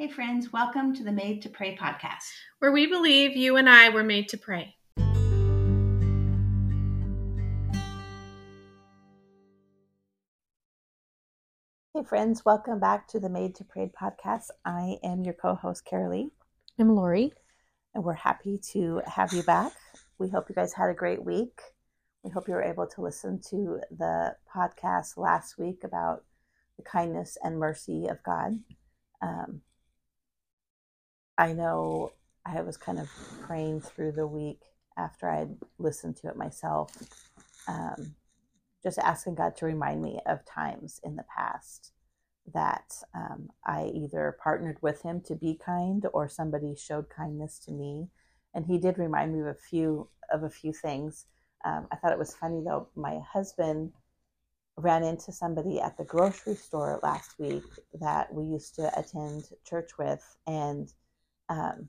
Hey, friends, welcome to the Made to Pray podcast, where we believe you and I were made to pray. Hey, friends, welcome back to the Made to Pray podcast. I am your co host, Karrilee. I'm Lori. And we're happy to have you back. We hope you guys had a great week. We hope you were able to listen to the podcast last week about the kindness and mercy of God. Um, I know I was kind of praying through the week after I'd listened to it myself, um, just asking God to remind me of times in the past that um, I either partnered with Him to be kind or somebody showed kindness to me. And He did remind me of a few of a few things. Um, I thought it was funny though. My husband ran into somebody at the grocery store last week that we used to attend church with, and um,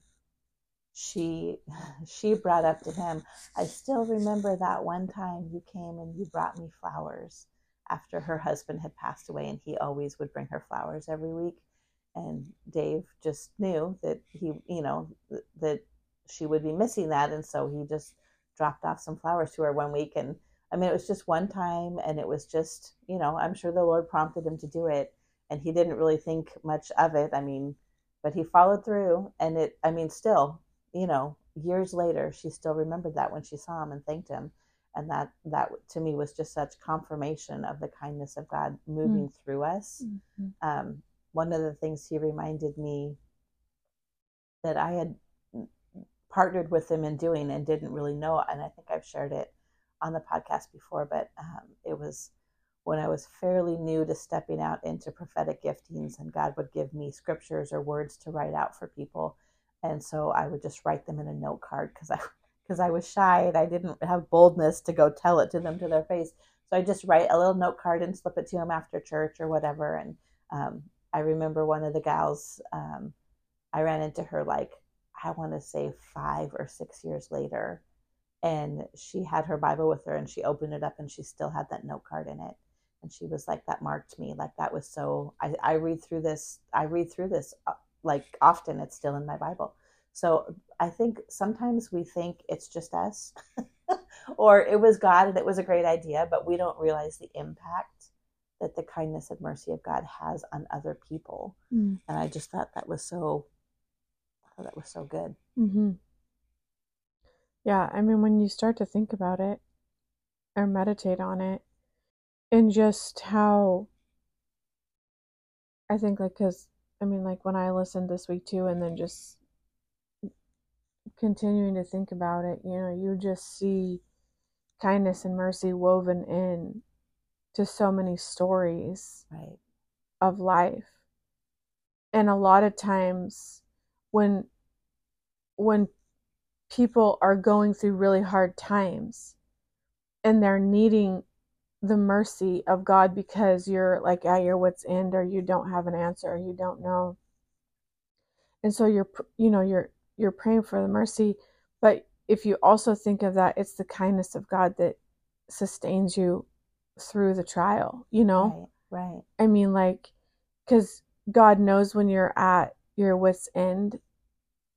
she she brought up to him, I still remember that one time you came and you brought me flowers after her husband had passed away, and he always would bring her flowers every week. And Dave just knew that he, you know, that she would be missing that, and so he just dropped off some flowers to her one week. And I mean, it was just one time, and it was just, you know, I'm sure the Lord prompted him to do it, and he didn't really think much of it. I mean, but he followed through and it i mean still you know years later she still remembered that when she saw him and thanked him and that that to me was just such confirmation of the kindness of god moving mm-hmm. through us mm-hmm. um, one of the things he reminded me that i had partnered with him in doing and didn't really know and i think i've shared it on the podcast before but um, it was when I was fairly new to stepping out into prophetic giftings, and God would give me scriptures or words to write out for people. And so I would just write them in a note card because I because I was shy and I didn't have boldness to go tell it to them to their face. So I just write a little note card and slip it to them after church or whatever. And um, I remember one of the gals, um, I ran into her like I want to say five or six years later, and she had her Bible with her and she opened it up and she still had that note card in it and she was like that marked me like that was so i, I read through this i read through this uh, like often it's still in my bible so i think sometimes we think it's just us or it was god and it was a great idea but we don't realize the impact that the kindness and mercy of god has on other people mm. and i just thought that was so that was so good mm-hmm. yeah i mean when you start to think about it or meditate on it and just how I think like because I mean like when I listened this week too, and then just continuing to think about it, you know, you just see kindness and mercy woven in to so many stories right. of life. And a lot of times when when people are going through really hard times and they're needing the mercy of God because you're like at your wits end or you don't have an answer or you don't know. And so you're you know you're you're praying for the mercy, but if you also think of that it's the kindness of God that sustains you through the trial, you know? Right. right. I mean like cuz God knows when you're at your wits end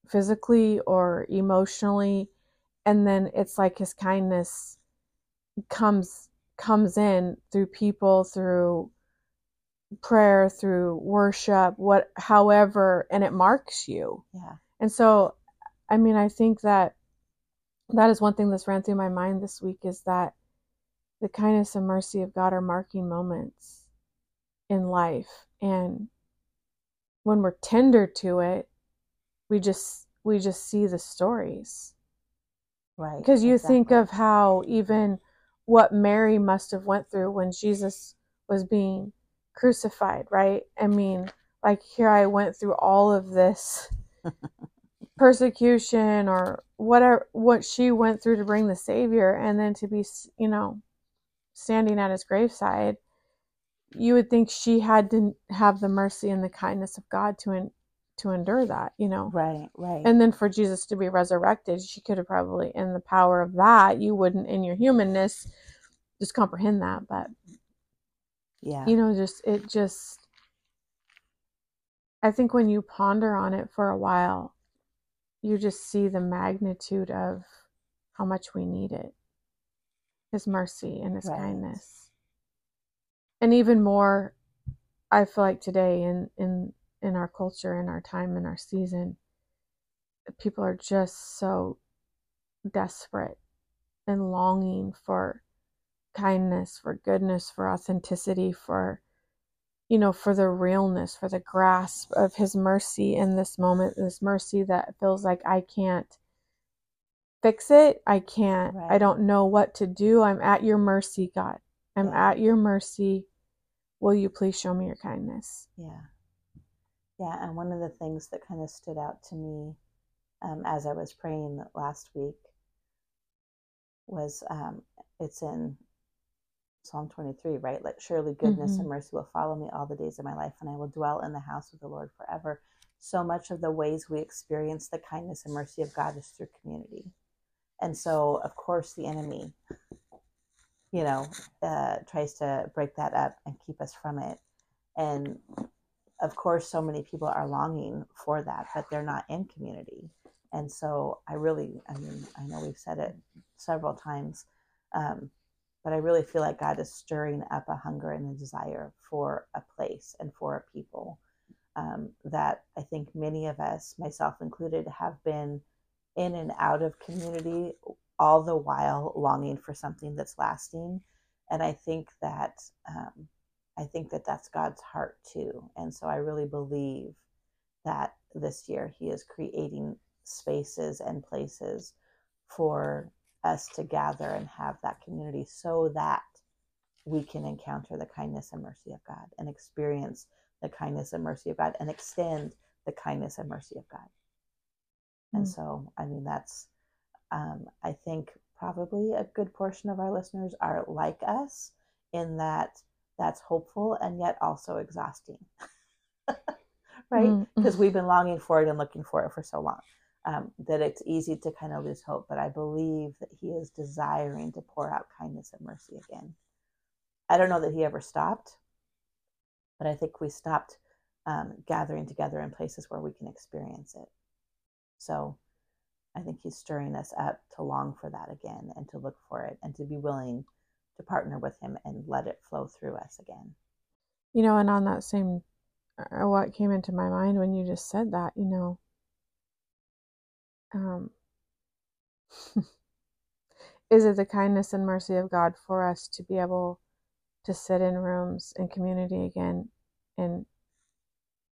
physically or emotionally and then it's like his kindness comes comes in through people, through prayer, through worship, what however, and it marks you. Yeah. And so I mean, I think that that is one thing that's ran through my mind this week is that the kindness and mercy of God are marking moments in life. And when we're tender to it, we just we just see the stories. Right. Because you exactly. think of how even what Mary must have went through when Jesus was being crucified, right? I mean, like here I went through all of this persecution or whatever what she went through to bring the savior and then to be, you know, standing at his graveside, you would think she had to have the mercy and the kindness of God to to endure that, you know. Right, right. And then for Jesus to be resurrected, she could have probably in the power of that, you wouldn't in your humanness just comprehend that, but yeah. You know, just it just I think when you ponder on it for a while, you just see the magnitude of how much we need it His mercy and His right. kindness. And even more, I feel like today in, in, in our culture, in our time, in our season, people are just so desperate and longing for kindness, for goodness, for authenticity, for you know, for the realness, for the grasp of his mercy in this moment, this mercy that feels like I can't fix it. I can't, right. I don't know what to do. I'm at your mercy, God. I'm yeah. at your mercy. Will you please show me your kindness? Yeah. Yeah. And one of the things that kind of stood out to me um, as I was praying last week was um, it's in Psalm 23, right? Like, surely goodness mm-hmm. and mercy will follow me all the days of my life, and I will dwell in the house of the Lord forever. So much of the ways we experience the kindness and mercy of God is through community. And so, of course, the enemy, you know, uh, tries to break that up and keep us from it. And of course, so many people are longing for that, but they're not in community. And so, I really, I mean, I know we've said it several times. Um, but I really feel like God is stirring up a hunger and a desire for a place and for a people um, that I think many of us, myself included, have been in and out of community all the while longing for something that's lasting. And I think that um, I think that that's God's heart too. And so I really believe that this year He is creating spaces and places for us to gather and have that community so that we can encounter the kindness and mercy of God and experience the kindness and mercy of God and extend the kindness and mercy of God. Mm. And so, I mean, that's, um, I think, probably a good portion of our listeners are like us in that that's hopeful and yet also exhausting. right? Because mm. we've been longing for it and looking for it for so long um, that it's easy to kind of lose hope, but I believe that He is desiring to pour out kindness and mercy again. I don't know that He ever stopped, but I think we stopped um, gathering together in places where we can experience it. So I think He's stirring us up to long for that again and to look for it and to be willing to partner with Him and let it flow through us again. You know, and on that same, uh, what came into my mind when you just said that, you know, um, is it the kindness and mercy of God for us to be able to sit in rooms and community again and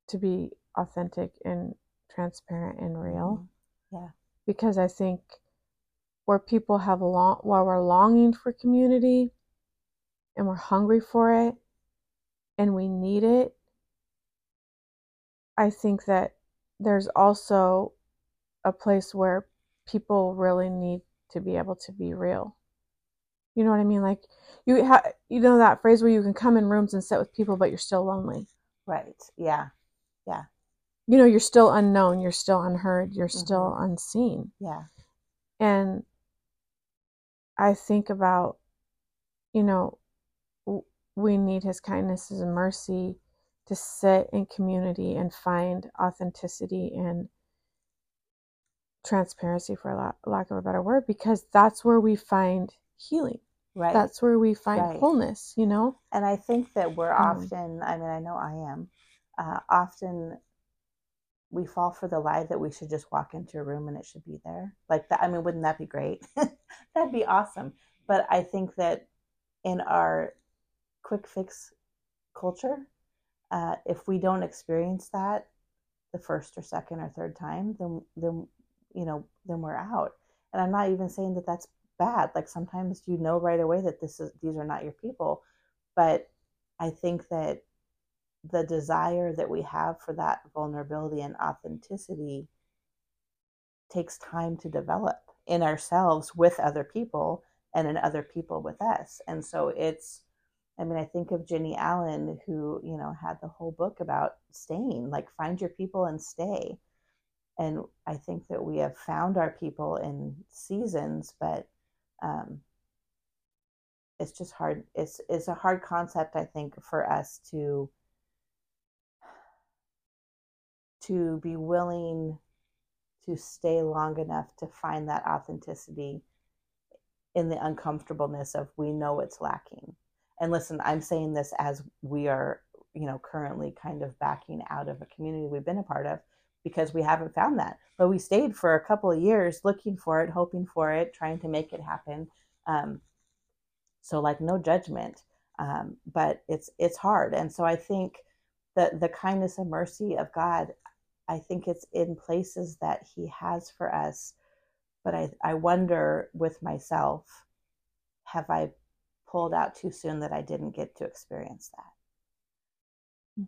to be authentic and transparent and real? Mm-hmm. Yeah. Because I think where people have long while we're longing for community and we're hungry for it and we need it, I think that there's also a place where people really need to be able to be real. You know what I mean? Like you have, you know that phrase where you can come in rooms and sit with people, but you're still lonely. Right. Yeah. Yeah. You know, you're still unknown. You're still unheard. You're mm-hmm. still unseen. Yeah. And I think about, you know, we need His kindness and mercy to sit in community and find authenticity and transparency for lack, of a better word because that's where we find healing. Right. That's where we find right. wholeness you know? And i think that we're um, often i mean i know i am uh, often we fall for the lie that we should just walk into a room and it should be there like that i mean wouldn't that be great that'd be awesome but i think that in our quick fix culture uh, if we don't experience that the first or second or third time then then you know, then we're out. And I'm not even saying that that's bad. Like sometimes you know right away that this is these are not your people, but I think that the desire that we have for that vulnerability and authenticity takes time to develop in ourselves with other people and in other people with us. And so it's I mean, I think of Jennie Allen, who, you know, had the whole book about staying, like find your people and stay and I think that we have found our people in seasons, but um, it's just hard. It's it's a hard concept, I think, for us to to be willing to stay long enough to find that authenticity in the uncomfortableness of we know it's lacking. And listen, I'm saying this as we are, you know, currently kind of backing out of a community we've been a part of because we haven't found that. But we stayed for a couple of years looking for it, hoping for it, trying to make it happen. Um, so like no judgment, um, but it's it's hard. And so I think the the kindness and mercy of God, I think it's in places that He has for us. But I I wonder with myself, have I pulled out too soon that I didn't get to experience that?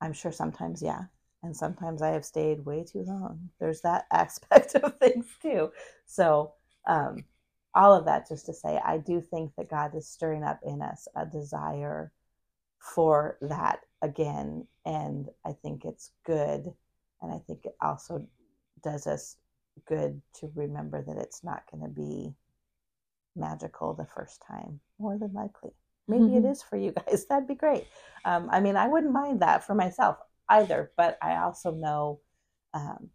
I'm sure sometimes, yeah and sometimes I have stayed way too long. There's that aspect of things too. So, um, all of that just to say, I do think that God is stirring up in us a desire for that again. And I think it's good. And I think it also does us good to remember that it's not going to be magical the first time, more than likely. Maybe mm-hmm. it is for you guys. That'd be great. Um, I mean, I wouldn't mind that for myself either, but I also know um,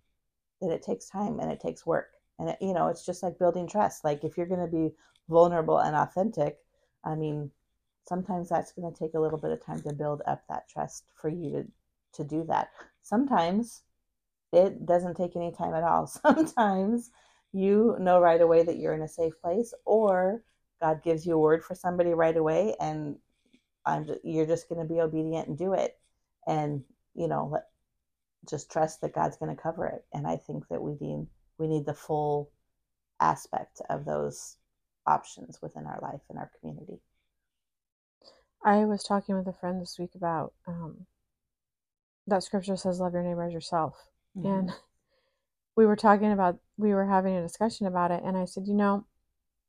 that it takes time and it takes work. And, it, you know, it's just like building trust. Like if you're going to be vulnerable and authentic, I mean, sometimes that's going to take a little bit of time to build up that trust for you to, to do that. Sometimes it doesn't take any time at all. Sometimes you know right away that you're in a safe place, or God gives you a word for somebody right away, and just, you're just going to be obedient and do it. And you know, just trust that God's going to cover it. And I think that we need we need the full aspect of those options within our life and our community. I was talking with a friend this week about um, that scripture says, "Love your neighbor as yourself," mm-hmm. and we were talking about we were having a discussion about it, and I said, you know,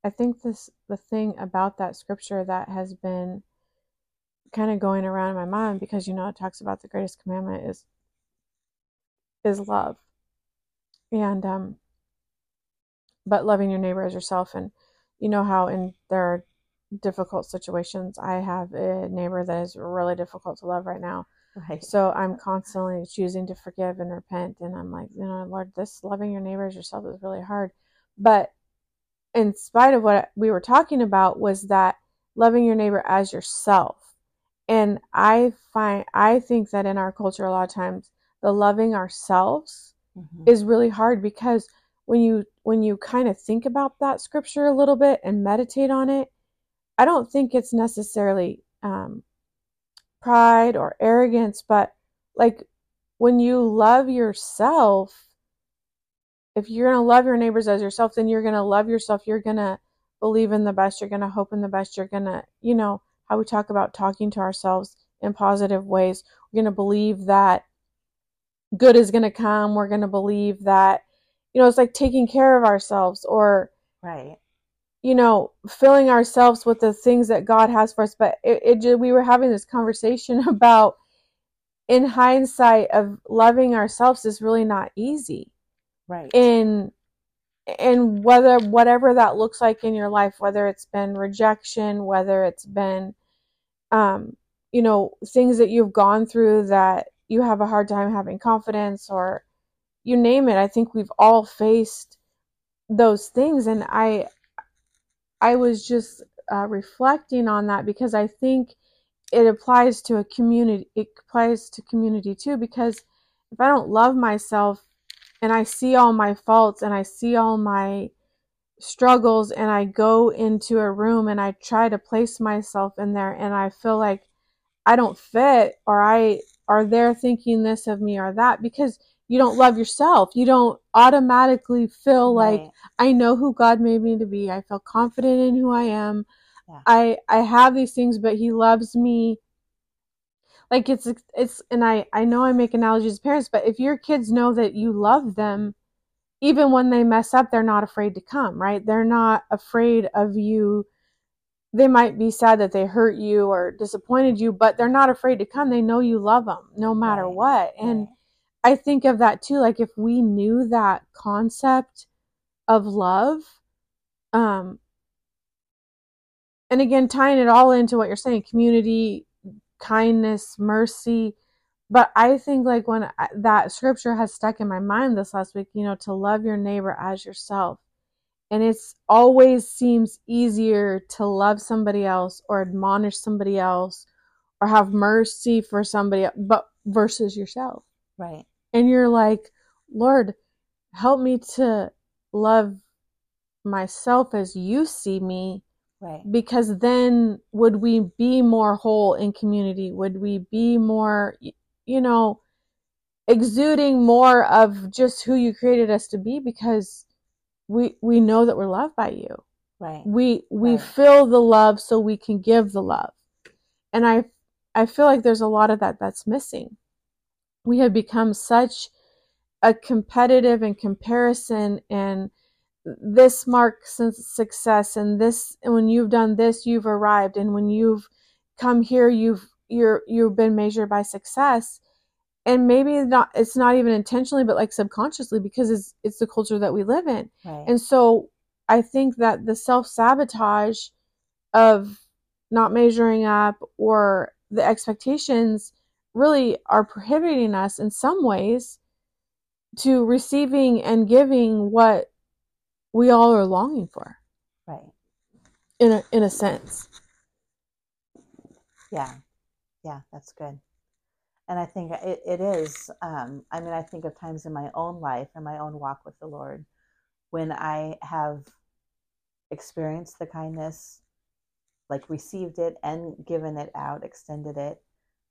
I think this the thing about that scripture that has been kind of going around in my mind because you know it talks about the greatest commandment is is love and um but loving your neighbor as yourself and you know how in there are difficult situations i have a neighbor that is really difficult to love right now right so i'm constantly choosing to forgive and repent and i'm like you know lord this loving your neighbor as yourself is really hard. But in spite of what we were talking about was that loving your neighbor as yourself. And I find, I think that in our culture, a lot of times, the loving ourselves mm-hmm. is really hard because when you when you kind of think about that scripture a little bit and meditate on it, I don't think it's necessarily um, pride or arrogance, but like when you love yourself, if you're going to love your neighbors as yourself, then you're going to love yourself. You're going to believe in the best. You're going to hope in the best. You're going to, you know, how we talk about talking to ourselves in positive ways. We're going to believe that good is going to come. We're going to believe that, you know, it's like taking care of ourselves or, right. You know, filling ourselves with the things that God has for us. But it, it we were having this conversation about, in hindsight, of loving ourselves is really not easy. Right. In and whether whatever that looks like in your life whether it's been rejection whether it's been um, you know, things that you've gone through that you have a hard time having confidence or you name it. I think we've all faced those things. And I, I was just uh, reflecting on that because I think it applies to a community. It applies to community too, because if I don't love myself and I see all my faults and I see all my struggles and I go into a room and I try to place myself in there and I feel like I don't fit or I are there thinking this of me or that because you don't love yourself. You don't automatically feel right. like I know who God made me to be. I feel confident in who I am. Yeah. I I have these things but he loves me. Like it's it's and I I know I make analogies as parents but if your kids know that you love them even when they mess up, they're not afraid to come, right? They're not afraid of you. They might be sad that they hurt you or disappointed you, but they're not afraid to come. They know you love them no matter right. what. And right. I think of that too. Like if we knew that concept of love, um, and again, tying it all into what you're saying community, kindness, mercy, but I think like when I, that scripture has stuck in my mind this last week, you know, to love your neighbor as yourself. And it's always seems easier to love somebody else or admonish somebody else or have mercy for somebody but versus yourself. Right. And you're like, Lord, help me to love myself as you see me Right. because then would we be more whole in community would we be more you know exuding more of just who you created us to be because we we know that we're loved by you Right. we we Right. feel the love so we can give the love and i i feel like there's a lot of that that's missing we have become such a competitive and comparison and this marks success and this and when you've done this you've arrived and when you've come here you've you're you've been measured by success and maybe it's not it's not even intentionally but like subconsciously because it's it's the culture that we live in Right. and so i think that the self-sabotage of not measuring up or the expectations really are prohibiting us in some ways to receiving and giving what we all are longing for right. in a in a sense Yeah. Yeah, that's good. And I think it, it is. Um, I mean, I think of times in my own life and my own walk with the Lord when I have experienced the kindness, like received it and given it out, extended it.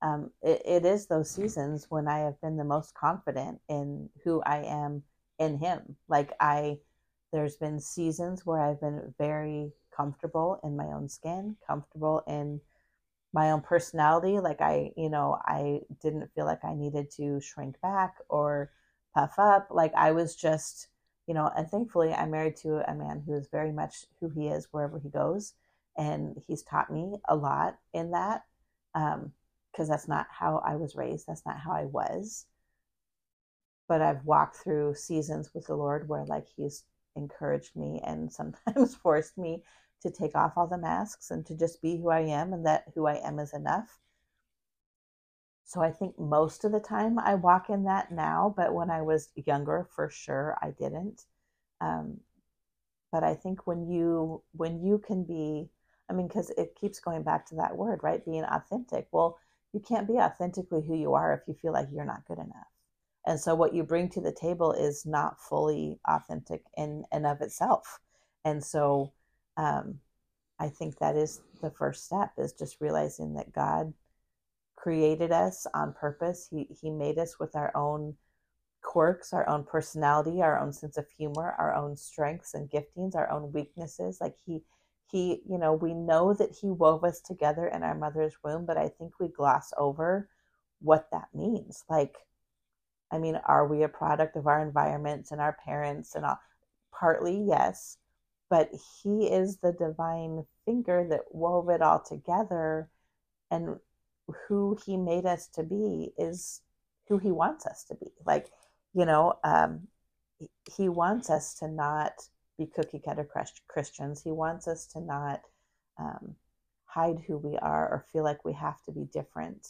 Um, it, it is those seasons when I have been the most confident in who I am in Him. Like I, there's been seasons where I've been very comfortable in my own skin, comfortable in my own personality. Like I, you know, I didn't feel like I needed to shrink back or puff up. Like I was just, you know, and thankfully I'm married to a man who is very much who he is wherever he goes. And he's taught me a lot in that. Um, because that's not how I was raised. That's not how I was. But I've walked through seasons with the Lord where like he's encouraged me and sometimes forced me to take off all the masks and to just be who I am and that who I am is enough. So I think most of the time I walk in that now, but when I was younger, for sure I didn't. Um, but I think when you when you can be, I mean, because it keeps going back to that word, right? Being authentic. Well, you can't be authentically who you are if you feel like you're not good enough. And so what you bring to the table is not fully authentic in and of itself. And so um, I think that is the first step is just realizing that God created us on purpose. He he made us with our own quirks, our own personality, our own sense of humor, our own strengths and giftings, our own weaknesses. Like he he, you know, we know that he wove us together in our mother's womb, but I think we gloss over what that means. Like I mean, are we a product of our environments and our parents and all? Partly, yes, but he is the divine finger that wove it all together and who he made us to be is who he wants us to be like you know um, he wants us to not be cookie cutter christians. He wants us to not um, hide who we are or feel like we have to be different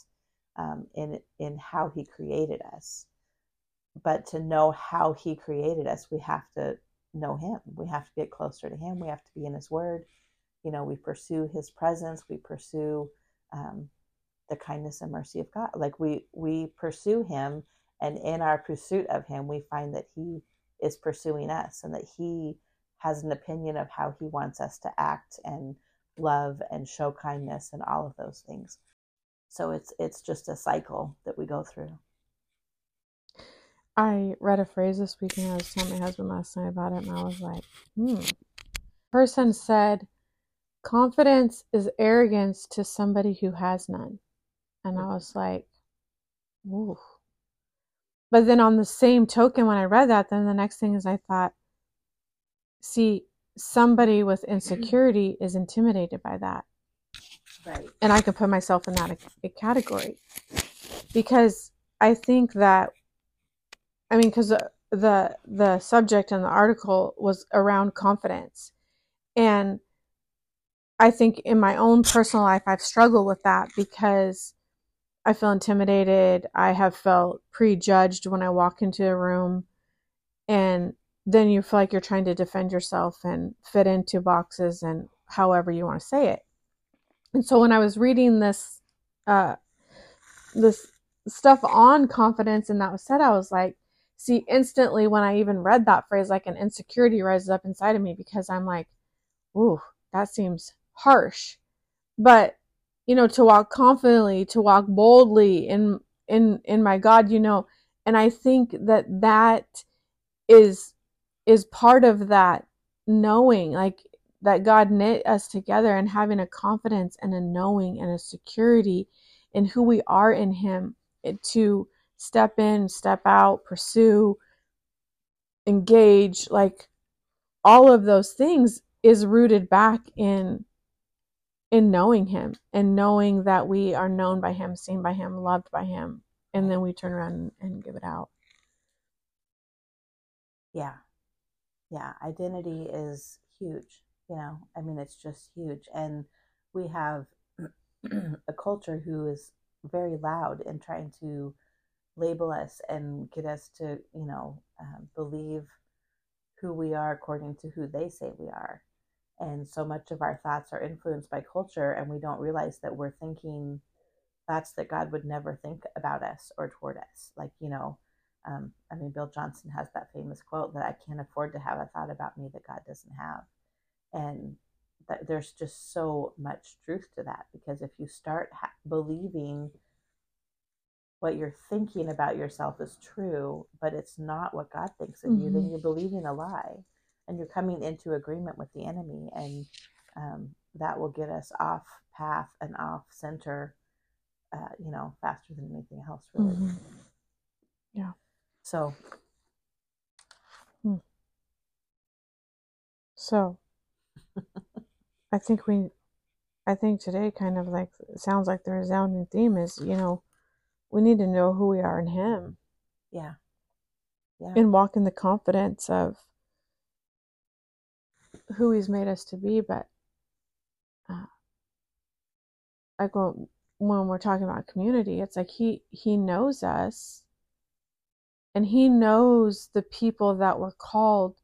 um, in in how he created us. But to know how he created us we have to know him. We have to get closer to him. We have to be in his word. You know we pursue his presence. We pursue um, the kindness and mercy of god. Like we we pursue him and in our pursuit of him we find that he is pursuing us and that he has an opinion of how he wants us to act and love and show kindness and all of those things so it's it's just a cycle that we go through I read a phrase this week and I was telling my husband last night about it and I was like, hmm. Person said, confidence is arrogance to somebody who has none. And I was like, ooh. But then on the same token, when I read that, then the next thing is I thought, see, somebody with mm-hmm. insecurity is intimidated by that. right And I could put myself in that a- category because I think that I mean, because the, the the subject in the article was around confidence, and I think in my own personal life I've struggled with that because I feel intimidated. I have felt prejudged when I walk into a room. And then you feel like you're trying to defend yourself and fit into boxes and however you want to say it. And so when I was reading this, uh, this stuff on confidence and that was said, I was like, see, instantly when I even read that phrase, like an insecurity rises up inside of me because I'm like, ooh, that seems harsh. But, you know, to walk confidently, to walk boldly in, in, in my God, you know, and I think that that is, is part of that knowing, like that God knit us together and having a confidence and a knowing and a security in who we are in Him to step in, step out, pursue, engage, like all of those things is rooted back in in knowing him and knowing that we are known by him, seen by him, loved by him, and then we turn around and give it out. Yeah. Yeah, identity is huge you know i mean it's just huge and we have a culture who is very loud in trying to label us and get us to you know um, believe who we are according to who they say we are. And so much of our thoughts are influenced by culture and we don't realize that we're thinking thoughts that god would never think about us or toward us like you know um, i mean bill johnson has that famous quote that i can't afford to have a thought about me that god doesn't have and that there's just so much truth to that because if you start ha- believing what you're thinking about yourself is true but it's not what god thinks of mm-hmm. you then mm-hmm. you're believing a lie and you're coming into agreement with the enemy and um, that will get us off path and off center uh, you know faster than anything else really mm-hmm. yeah so hmm. so I think we, I think today kind of like sounds like the resounding theme is, you know, we need to know who we are in Him. Yeah. Yeah. And walk in the confidence of who He's made us to be. But uh, like when, when we're talking about community, it's like He He knows us, and He knows the people that we're called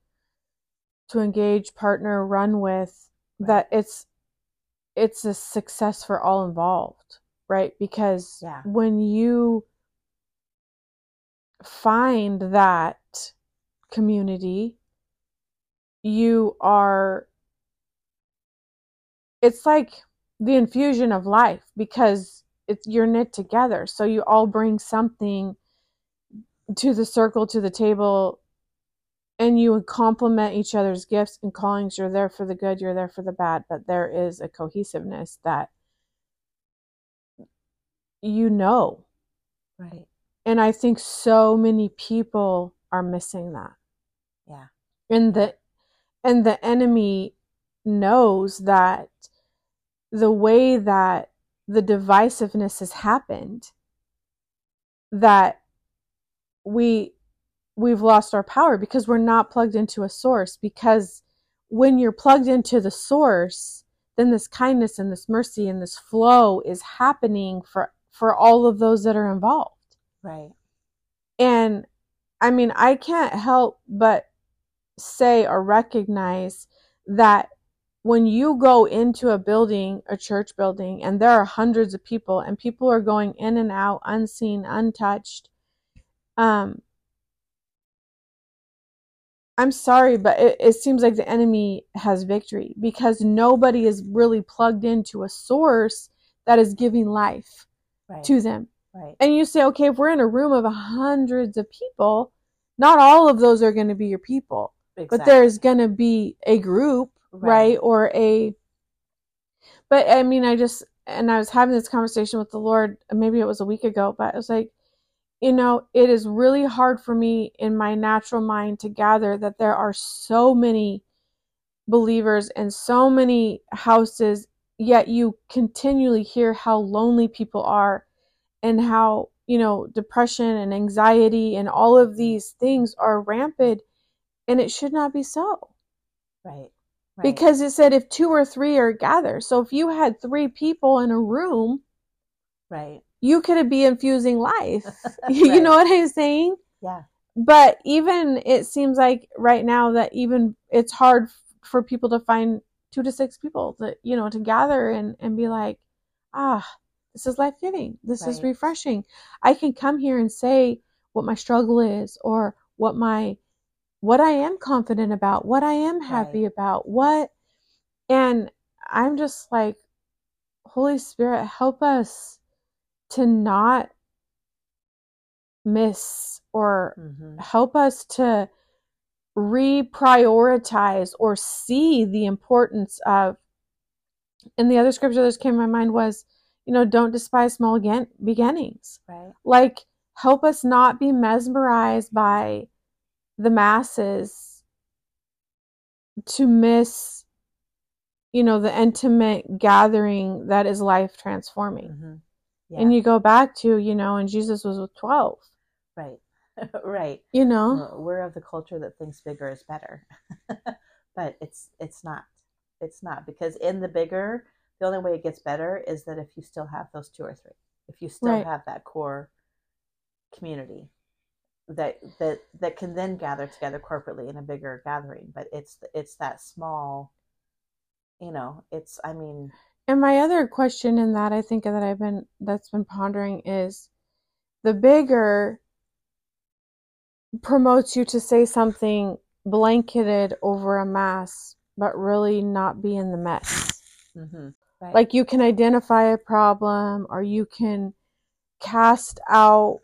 to engage, partner, run with that it's it's a success for all involved, right? Because yeah. when you find that community, you are it's like the infusion of life because it's you're knit together. So you all bring something to the circle, to the table and you would complement each other's gifts and callings. You're there for the good, you're there for the bad, but there is a cohesiveness that you know. Right. And I think so many people are missing that. Yeah. And the and the enemy knows that the way that the divisiveness has happened that we we've lost our power because we're not plugged into a source. Because when you're plugged into the source then this kindness and this mercy and this flow is happening for for all of those that are involved. Right. And i mean i can't help but say or recognize that when you go into a building a church building and there are hundreds of people and people are going in and out unseen untouched um I'm sorry, but it, it, seems like the enemy has victory because nobody is really plugged into a source that is giving life right. to them. Right. And you say, okay, if we're in a room of hundreds of people, not all of those are going to be your people, exactly. but there's going to be a group, right. right? Or a, but I mean, I just, and I was having this conversation with the Lord, maybe it was a week ago, but I was like, you know, it is really hard for me in my natural mind to gather that there are so many believers and so many houses, yet you continually hear how lonely people are and how, you know, depression and anxiety and all of these things are rampant, and it should not be so. Right. Right. Because it said if two or three are gathered. So if you had three people in a room, right you could be infusing life. you know what I'm saying? Yeah. But even it seems like right now that even it's hard for people to find two to six people that you know to gather and and be like, ah, this is life giving. This is refreshing. I can come here and say what my struggle is or what my what I am confident about, what I am happy Right. about, what and I'm just like Holy Spirit, help us to not miss or hmm help us to reprioritize or see the importance of and the other scripture that came to my mind was you know don't despise small begin- beginnings. Right. like help us not be mesmerized by the masses to miss you know the intimate gathering that is life transforming hmm Yeah. and you go back to you know and jesus was with 12 right. right. you know we're of the culture that thinks bigger is better, but it's it's not. It's not because in the bigger, the only way it gets better is that if you still have those two or three, if you still Right. have that core community that that that can then gather together corporately in a bigger gathering. But it's it's that small, you know. It's I mean, And my other question in that I think that I've been that's been pondering is the bigger promotes you to say something blanketed over a mass, but really not be in the mess. mhm, right. Like you can identify a problem or you can cast out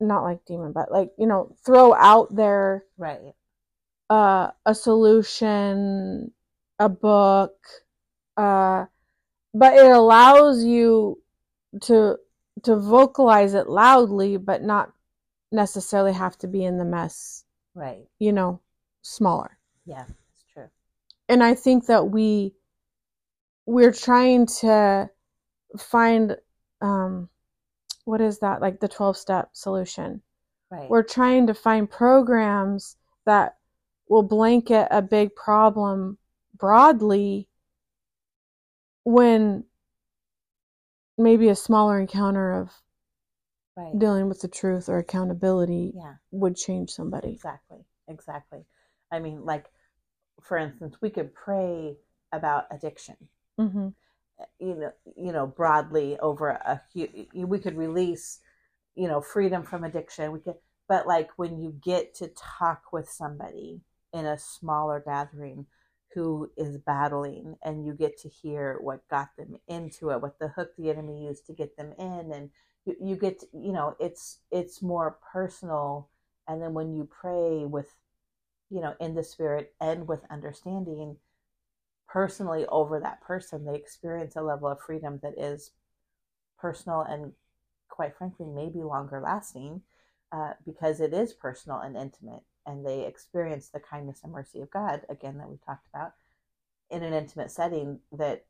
not like demon, but like, you know, throw out there right, uh, a solution, a book, uh, but it allows you to to vocalize it loudly, but not necessarily have to be in the mess. right. You know, smaller. Yeah, it's true. And I think that we we're trying to find um, what is that like the twelve step solution. Right. we're trying to find programs that will blanket a big problem broadly when maybe a smaller encounter of right. dealing with the truth or accountability Yeah. would change somebody. Exactly. Exactly. I mean, like, for instance, we could pray about addiction. hmm You know, you know, broadly over a. We could release, you know, freedom from addiction. We could, but like when you get to talk with somebody in a smaller gathering who is battling, and you get to hear what got them into it, what the hook the enemy used to get them in, and you, you get, to, you know, it's it's more personal. And then when you pray with you know, in the spirit and with understanding personally over that person, they experience a level of freedom that is personal and, quite frankly, maybe longer lasting uh, because it is personal and intimate. And they experience the kindness and mercy of God, again, that we've talked about, in an intimate setting that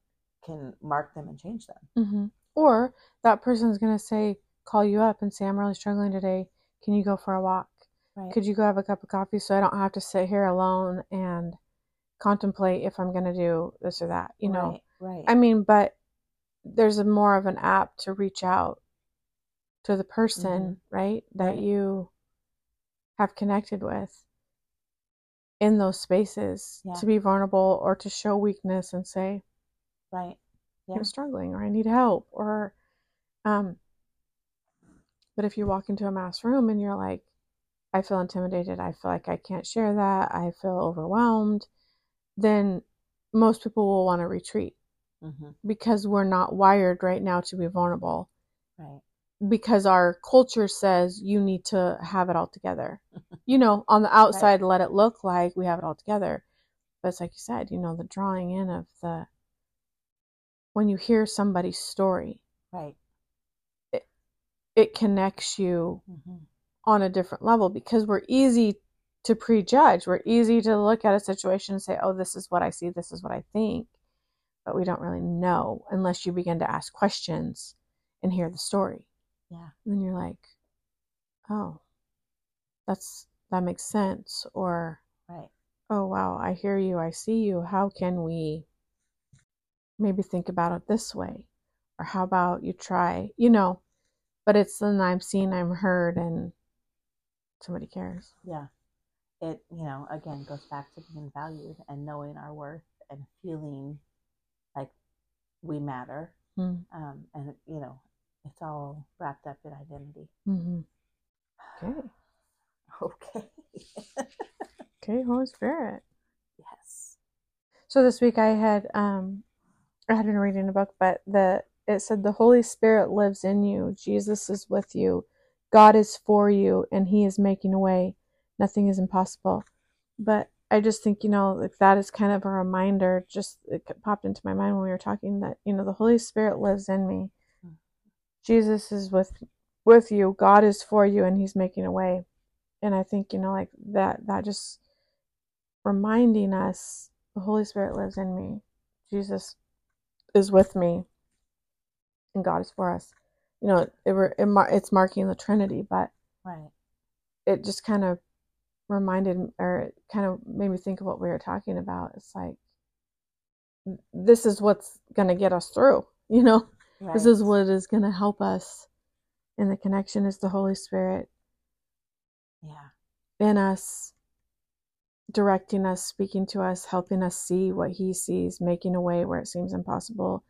can mark them and change them. hmm Or that person's going to say, call you up and say, I'm really struggling today. Can you go for a walk? Right. Could you go have a cup of coffee so I don't have to sit here alone and contemplate if I'm going to do this or that? You know, Right. right. I mean, but there's a more of an app to reach out to the person, right? That Right. you have connected with in those spaces Yeah. to be vulnerable or to show weakness and say, right. Yeah. I'm struggling or I need help or um but if you walk into a mass room and you're like I feel intimidated, I feel like I can't share that, I feel overwhelmed, then most people will want to retreat hmm because we're not wired right now to be vulnerable Right. Because our culture says you need to have it all together. you know, on the outside let it look like we have it all together. But it's like you said, you know, the drawing in of the when you hear somebody's story, Right. it connects you hmm on a different level because we're easy to prejudge. We're easy to look at a situation and say, oh, this is what I see, this is what I think. But we don't really know unless you begin to ask questions and hear the story. Yeah. And then you're like, oh, that's that makes sense. Or, Right. oh, wow, I hear you, I see you. How can we maybe think about it this way? Or how about you try, you know, but it's then I'm seen, I'm heard, and somebody cares. Yeah. It, you know, again goes back to being valued and knowing our worth and feeling like we matter. Mm. Um, and, you know, it's all wrapped up in identity. Mm-hmm. Okay. Okay. Okay, Holy Spirit. yes. So this week I had um I had been reading a book, but the it said the Holy Spirit lives in you. Jesus is with you. God is for you and he is making a way. Nothing is impossible. But I just think, you know, like that is kind of a reminder, just it popped into my mind when we were talking that, you know, the Holy Spirit lives in me. Jesus is with with you. God is for you and he's making a way. And I think, you know, like that that just reminding us the Holy Spirit lives in me. Jesus is with me and God is for us. You know, it, it, it it's marking the Trinity, but Right. it just kind of reminded or it kind of made me think of what we were talking about. It's like this is what's going to get us through, you know. Right. This is what is going to help us. And the connection is the Holy Spirit Yeah. in us, directing us, speaking to us, helping us see what He sees, making a way where it seems impossible,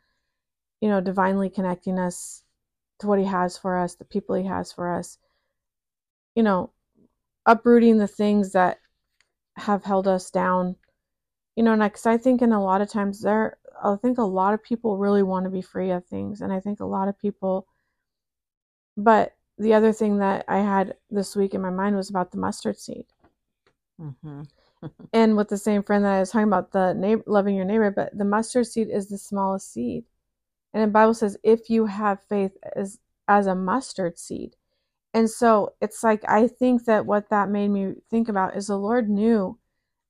you know, divinely connecting us to what He has for us, the people He has for us, you know, uprooting the things that have held us down. You know, because I think in a lot of times there, I think a lot of people really want to be free of things. And I think a lot of people, but the other thing that I had this week in my mind was about the mustard seed. Mm-hmm. and with the same friend that I was talking about, the neighbor, loving your neighbor, but the mustard seed is the smallest seed. And the Bible says, if you have faith as, as a mustard seed. And so it's like, I think that what that made me think about is the Lord knew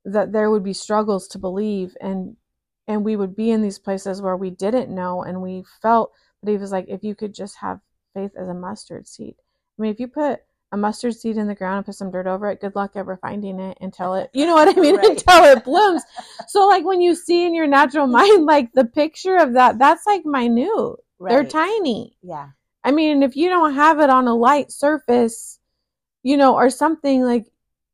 that there would be struggles to believe and and we would be in these places where we didn't know and we felt but he was like if you could just have faith as a mustard seed. I mean if you put a mustard seed in the ground and put some dirt over it good luck ever finding it until it you know what i mean? Right. until it blooms. So like when you see in your natural mind like the picture of that that's like minute. They're tiny. Yeah. I mean, if you don't have it on a light surface, you know, or something like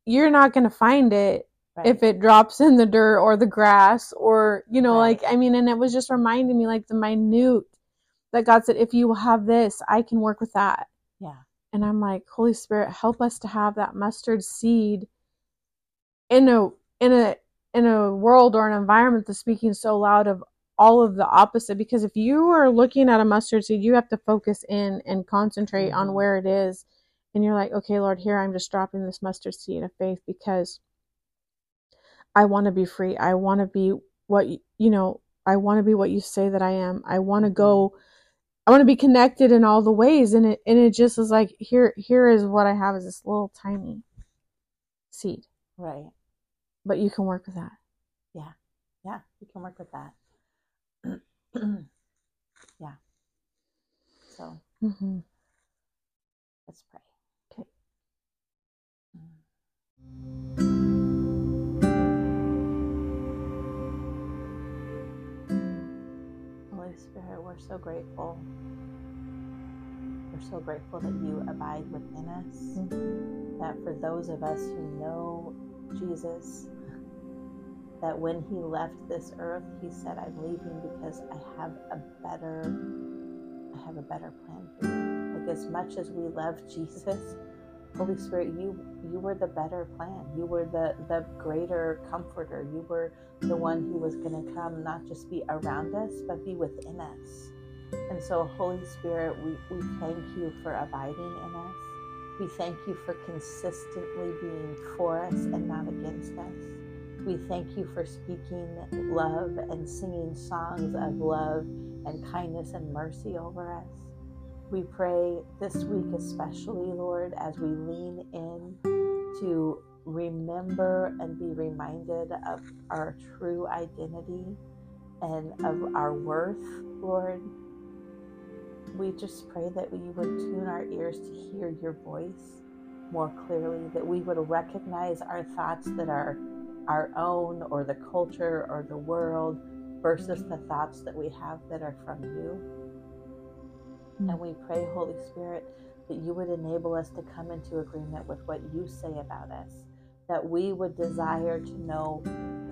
you're not going to find it Right. if it drops in the dirt or the grass or, you know, Right. like, I mean, and it was just reminding me like the minute that God said, if you have this, I can work with that. yeah. And I'm like, Holy Spirit, help us to have that mustard seed in a, in a, in a world or an environment that's speaking so loud of all of the opposite because if you are looking at a mustard seed you have to focus in and concentrate on Mhm. where it is and you're like okay lord here i'm just dropping this mustard seed of faith because i want to be free i want to be what you know i want to be what you say that i am i want to go i want to be connected in all the ways and it and it just is like here here is what i have is this little tiny seed Right. but you can work with that Yeah. Yeah, you can work with that. yeah. So mm-hmm. Spirit, we're so grateful. We're so grateful that you abide within us. That for those of us who know Jesus, that when he left this earth, he said, I'm leaving because I have a better I have a better plan for you. Like as much as we love Jesus, Holy Spirit, you you were the better plan. You were the the greater comforter. You were the one who was going to come not just be around us, but be within us. And so, Holy Spirit, we, we thank you for abiding in us. We thank you for consistently being for us and not against us. We thank you for speaking love and singing songs of love and kindness and mercy over us. We pray this week, especially, Lord, as we lean in to remember and be reminded of our true identity and of our worth, Lord. We just pray that we would tune our ears to hear your voice more clearly, that we would recognize our thoughts that are our own or the culture or the world versus the thoughts that we have that are from you. Mm. And we pray, Holy Spirit, that you would enable us to come into agreement with what you say about us, that we would desire to know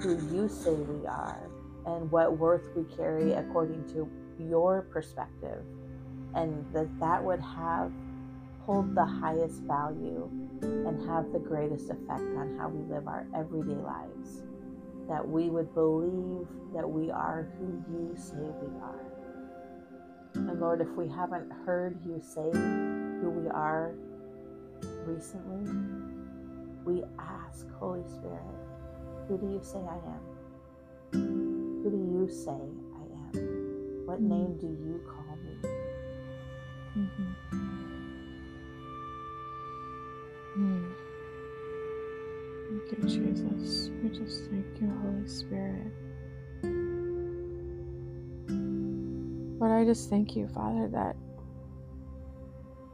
who you say we are and what worth we carry according to your perspective, and that that would have hold the highest value and have the greatest effect on how we live our everyday lives. That we would believe that we are who you say we are. And Lord, if we haven't heard you say who we are recently, we ask, Holy Spirit, who do you say I am? Who do you say I am? What name do you call me? Mm-hmm. Mm. Thank you, Jesus. We just thank you, Holy Spirit. Lord, I just thank you, Father, that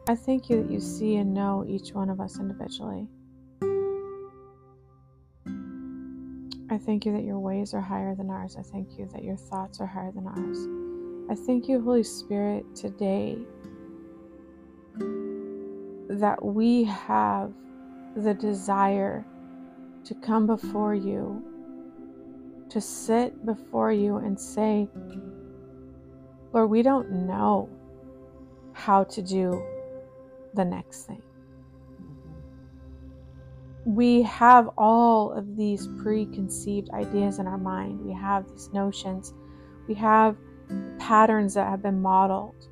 I thank you that you see and know each one of us individually. I thank you that your ways are higher than ours. I thank you that your thoughts are higher than ours. I thank you, Holy Spirit, today that we have the desire to come before you, to sit before you and say, Lord, we don't know how to do the next thing. We have all of these preconceived ideas in our mind. We have these notions. We have patterns that have been modeled.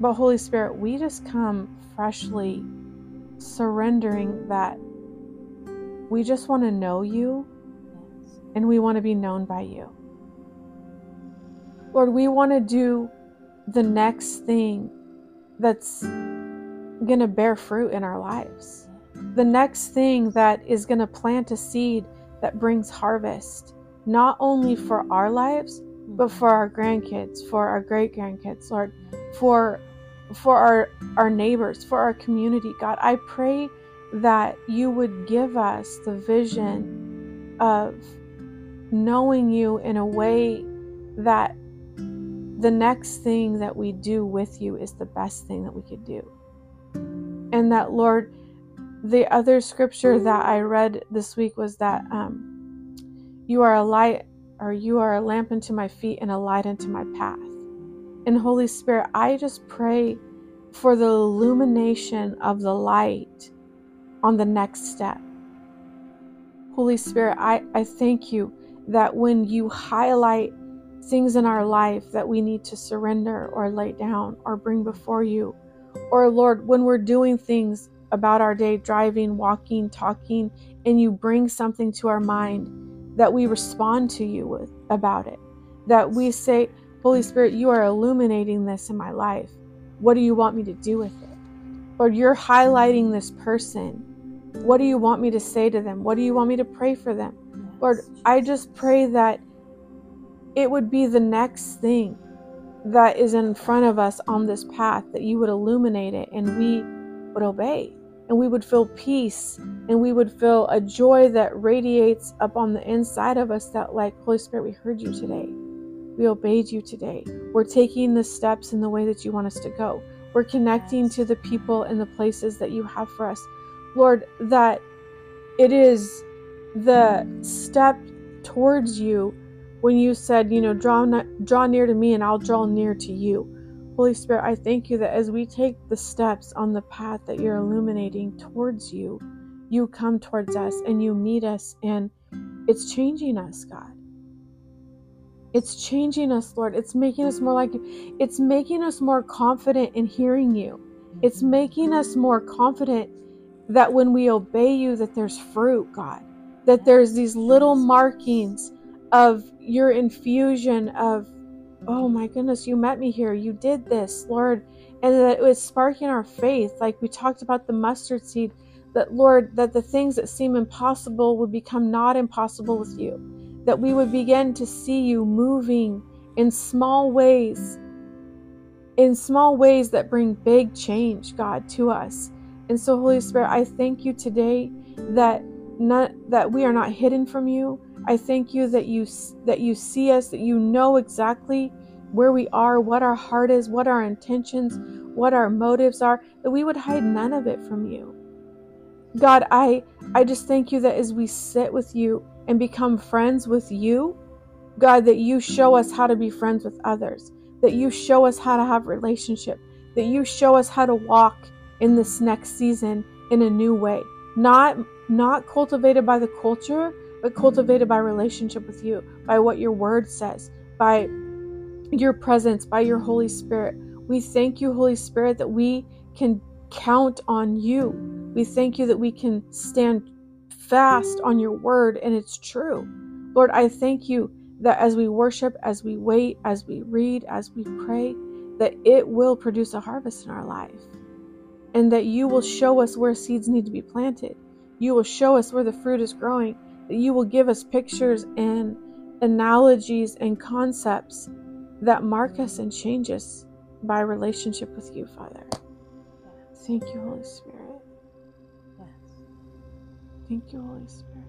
But, Holy Spirit, we just come freshly surrendering that we just want to know you and we want to be known by you. Lord, we want to do the next thing that's going to bear fruit in our lives. The next thing that is going to plant a seed that brings harvest, not only for our lives, but for our grandkids, for our great grandkids, Lord, for for our our neighbors, for our community, God. I pray that you would give us the vision of knowing you in a way that the next thing that we do with you is the best thing that we could do. And that, Lord, the other scripture that I read this week was that um, you are a light or you are a lamp unto my feet and a light unto my path. And Holy Spirit, I just pray for the illumination of the light on the next step. Holy Spirit, I, I thank you that when you highlight things in our life that we need to surrender or lay down or bring before you, or Lord, when we're doing things about our day, driving, walking, talking, and you bring something to our mind that we respond to you with about it, that we say, Holy Spirit, you are illuminating this in my life. What do you want me to do with it? Lord, you're highlighting this person. What do you want me to say to them? What do you want me to pray for them? Lord, I just pray that it would be the next thing that is in front of us on this path, that you would illuminate it and we would obey and we would feel peace and we would feel a joy that radiates up on the inside of us that, like, Holy Spirit, we heard you today. We obeyed you today. We're taking the steps in the way that you want us to go. We're connecting to the people and the places that you have for us. Lord, that it is the step towards you when you said, you know, draw, draw near to me and I'll draw near to you. Holy Spirit, I thank you that as we take the steps on the path that you're illuminating towards you, you come towards us and you meet us, and it's changing us, God. It's changing us, Lord. It's making us more like you. It's making us more confident in hearing you. It's making us more confident that when we obey you that there's fruit, God. That there's these little markings of your infusion of oh my goodness, you met me here. You did this, Lord. And that it was sparking our faith. Like we talked about the mustard seed, that Lord, that the things that seem impossible would become not impossible with you. That we would begin to see you moving in small ways, in small ways that bring big change, God, to us. And so, Holy Spirit, I thank you today that not that we are not hidden from you, I thank you that you that you see us, that you know exactly where we are, what our heart is, what our intentions, what our motives are, that we would hide none of it from you. God, I I just thank you that as we sit with you and become friends with you, God, that you show us how to be friends with others, that you show us how to have relationship, that you show us how to walk in this next season in a new way. Not not cultivated by the culture, but cultivated by relationship with you, by what your word says, by your presence, by your Holy Spirit. We thank you, Holy Spirit, that we can count on you. We thank you that we can stand fast on your word and it's true. Lord, I thank you that as we worship, as we wait, as we read, as we pray, that it will produce a harvest in our life. And that you will show us where seeds need to be planted. You will show us where the fruit is growing. You will give us pictures and analogies and concepts that mark us and change us by relationship with you, Father. Thank you, Holy Spirit. Yes. Thank you, Holy Spirit.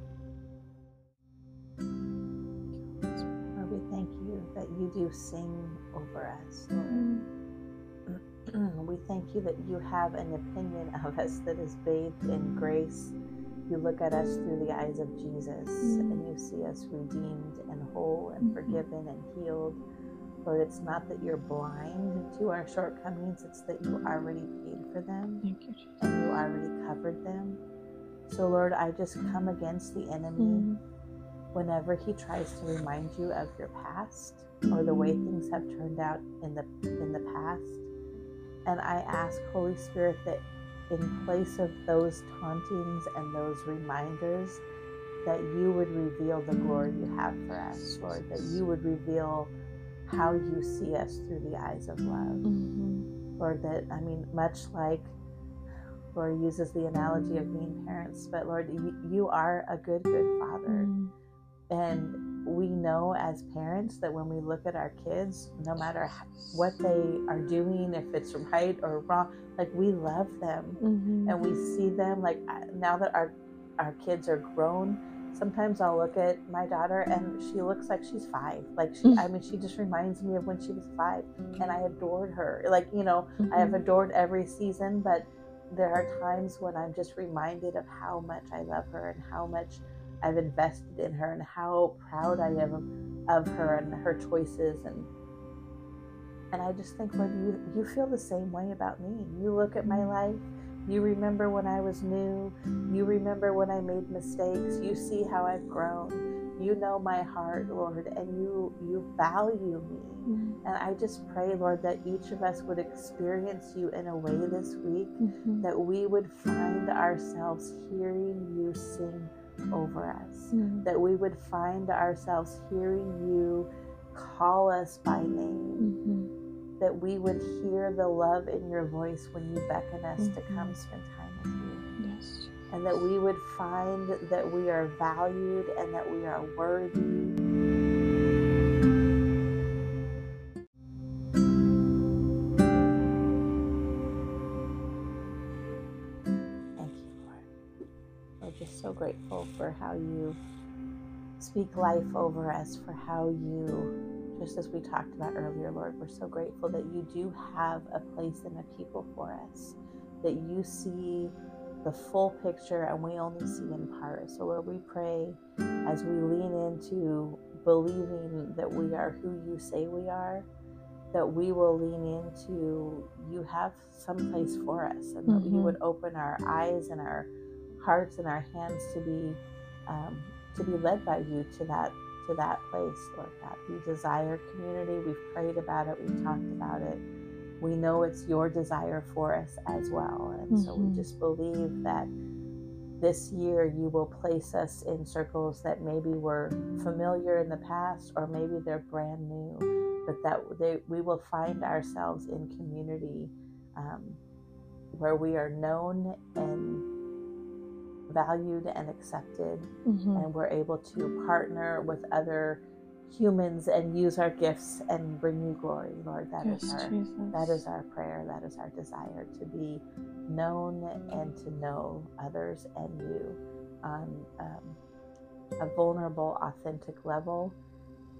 Lord, we thank you that you do sing over us, Lord. Mm. we thank you that you have an opinion of us that is bathed in grace. You look at us through the eyes of Jesus and you see us redeemed and whole and Mhm. forgiven and healed. Lord, it's not that you're blind to our shortcomings, it's that you already paid for them Thank you, Jesus. and you already covered them. So, Lord, I just come against the enemy Mm. whenever he tries to remind you of your past or the way things have turned out in the in the past. And I ask Holy Spirit that in place of those tauntings and those reminders that you would reveal the glory you have for us, Lord, that you would reveal how you see us through the eyes of love. Mhm. Lord, that I mean, much like Lord uses the analogy of being parents, but Lord, you, you are a good, good father. Mm. And we know as parents that when we look at our kids, no matter what they are doing, if it's right or wrong, like we love them Mhm. and we see them. Like now that our our kids are grown, sometimes I'll look at my daughter and she looks like she's five. Like she, I mean, she just reminds me of when she was five, and I adored her. Like you know, I have Mhm. adored every season, but there are times when I'm just reminded of how much I love her and how much I've invested in her and how proud I am of her and her choices and and I just think Lord you you feel the same way about me. You look at my life, you remember when I was new, you remember when I made mistakes, you see how I've grown. You know my heart, Lord, and you you value me. Mhm. And I just pray, Lord, that each of us would experience you in a way this week Mhm. that we would find ourselves hearing you sing over us, Mhm. that we would find ourselves hearing you call us by name, Mhm. that we would hear the love in your voice when you beckon us to Mhm. come spend time with you, Yes. and that we would find that we are valued and that we are worthy. So grateful for how you speak life over us, for how you, just as we talked about earlier, Lord, we're so grateful that you do have a place and a people for us, that you see the full picture and we only see in part. So, Lord, we pray as we lean into believing that we are who you say we are, that we will lean into you have some place for us and that you Mhm. would open our eyes and our hearts and our hands to be um, to be led by you to that to that place lord god. We desire community. We've prayed about it. We've talked about it. We know it's your desire for us as well. And so we Mhm. just believe that this year you will place us in circles that maybe were familiar in the past or maybe they're brand new but that they, we will find ourselves in community um, where we are known and valued and accepted Mhm. and we're able to partner with other humans and use our gifts and bring you glory lord That is Yes, our Jesus. that is our prayer that is our desire to be known and to know others and you on um, a vulnerable authentic level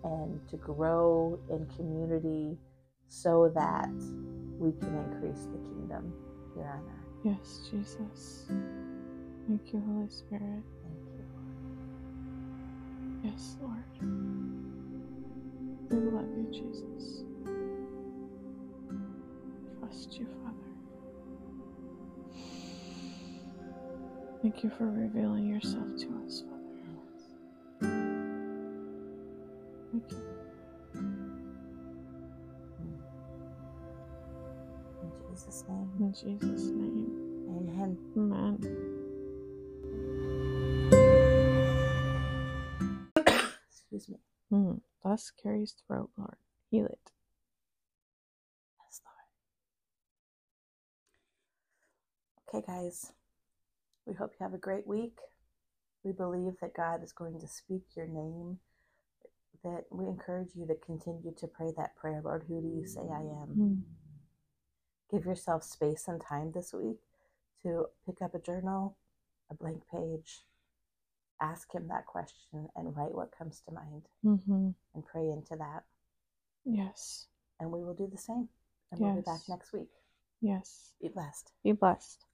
and to grow in community so that we can increase the kingdom here on earth. Yes, Jesus. Thank you, Holy Spirit. Thank you. Yes, Lord. We love you, Jesus. Trust you, Father. Thank you for revealing yourself to us, Father. Thank you. In Jesus' name. In Jesus' name. Amen. Amen. Excuse me. Mm. Bless Carrie's throat, Lord. Heal it. Yes, Lord. Okay, guys. We hope you have a great week. We believe that God is going to speak your name. That we encourage you to continue to pray that prayer, Lord. Who do you say I am? Mm. Give yourself space and time this week to pick up a journal, a blank page, ask Him that question, and write what comes to mind Mm-hmm. and pray into that. Yes. And we will do the same. And we'll be back next week. Yes. Be blessed. Be blessed.